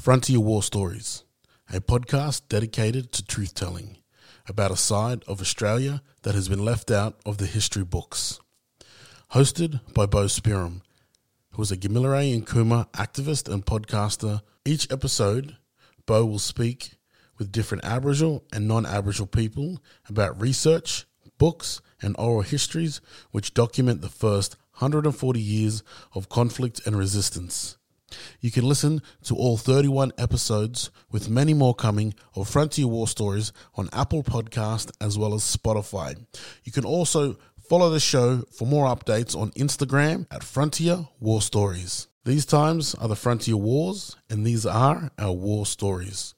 Frontier War Stories, a podcast dedicated to truth telling about a side of Australia that has been left out of the history books. Hosted by Boe Spearim, who is a Gamilaroi and Kooma activist and podcaster. Each episode, Boe will speak with different Aboriginal and non Aboriginal people about research, books, and oral histories which document the first 140 years of conflict and resistance. You can listen to all 31 episodes, with many more coming, of Frontier War Stories on Apple Podcast as well as Spotify. You can also follow the show for more updates on Instagram at Frontier War Stories. These times are the Frontier Wars, and these are our war stories.